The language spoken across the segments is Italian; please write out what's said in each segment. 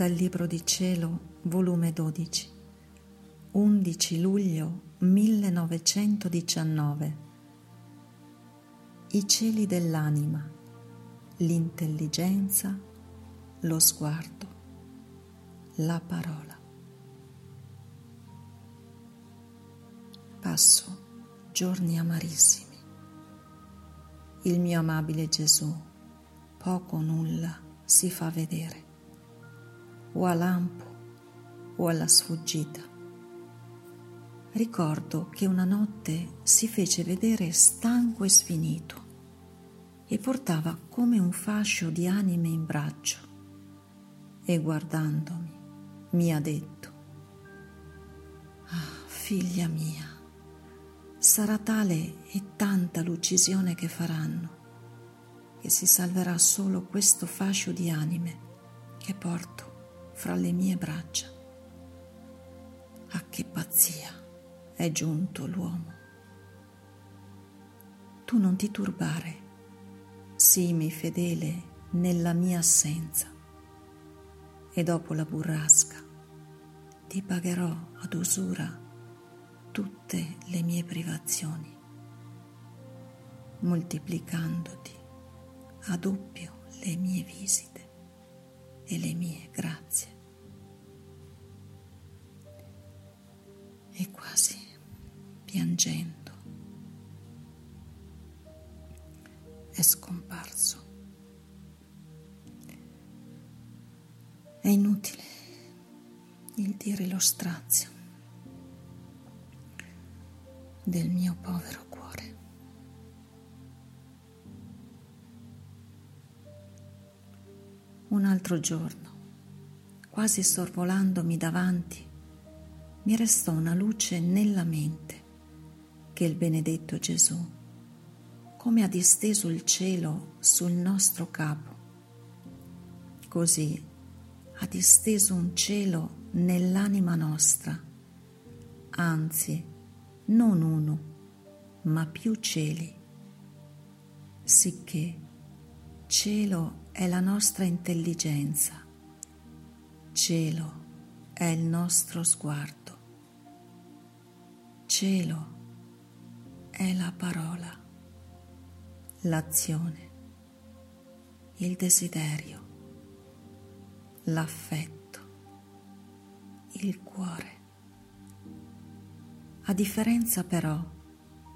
Dal Libro di Cielo, volume 12, 11 luglio 1919. I cieli dell'anima, l'intelligenza, lo sguardo, la parola. Passo giorni amarissimi. Il mio amabile Gesù, poco o nulla si fa vedere o a lampo o alla sfuggita. Ricordo che una notte si fece vedere stanco e sfinito e portava come un fascio di anime in braccio e guardandomi mi ha detto, Ah, figlia mia, sarà tale e tanta l'uccisione che faranno che si salverà solo questo fascio di anime che porto fra le mie braccia. A che pazzia è giunto l'uomo. Tu non ti turbare, sii fedele nella mia assenza e dopo la burrasca ti pagherò ad usura tutte le mie privazioni, moltiplicandoti a doppio le mie visite e le mie grazie. E quasi piangendo è scomparso. È inutile il dire lo strazio del mio povero cuore. Un altro giorno, quasi sorvolandomi davanti, mi restò una luce nella mente che il benedetto Gesù, come ha disteso il cielo sul nostro capo, così ha disteso un cielo nell'anima nostra, anzi non uno, ma più cieli, sicché cielo è la nostra intelligenza, cielo è il nostro sguardo, cielo è la parola, l'azione, il desiderio, l'affetto, il cuore. A differenza però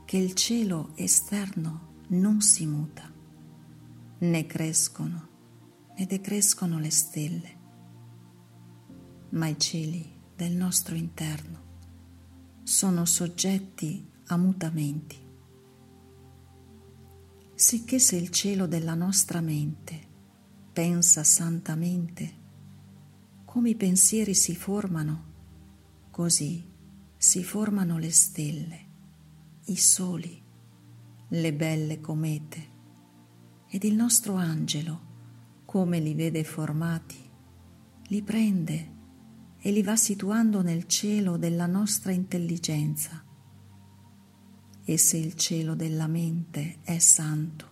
che il cielo esterno non si muta, né crescono ne decrescono le stelle, ma i cieli del nostro interno sono soggetti a mutamenti. Sicché se il cielo della nostra mente pensa santamente, come i pensieri si formano, così si formano le stelle, i soli, le belle comete ed il nostro angelo come li vede formati, li prende e li va situando nel cielo della nostra intelligenza. E se il cielo della mente è santo,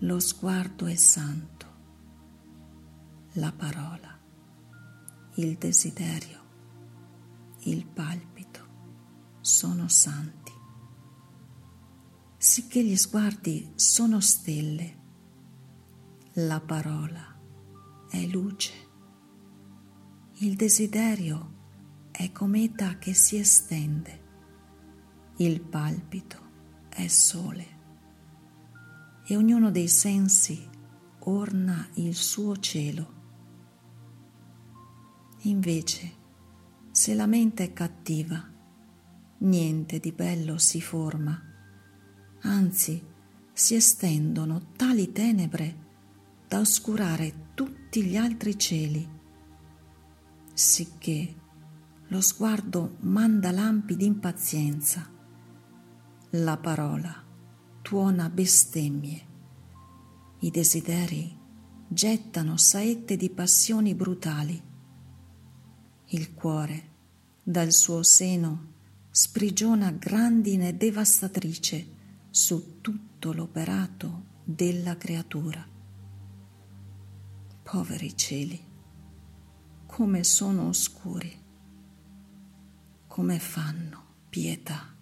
lo sguardo è santo, la parola, il desiderio, il palpito sono santi. Sicché gli sguardi sono stelle la parola è luce. Il desiderio è cometa che si estende. Il palpito è sole. E ognuno dei sensi orna il suo cielo. Invece, se la mente è cattiva, niente di bello si forma, anzi si estendono tali tenebre da oscurare tutti gli altri cieli, sicché lo sguardo manda lampi d'impazienza, la parola tuona bestemmie, i desideri gettano saette di passioni brutali, il cuore dal suo seno sprigiona grandine devastatrice su tutto l'operato della creatura poveri cieli, come sono oscuri, come fanno pietà.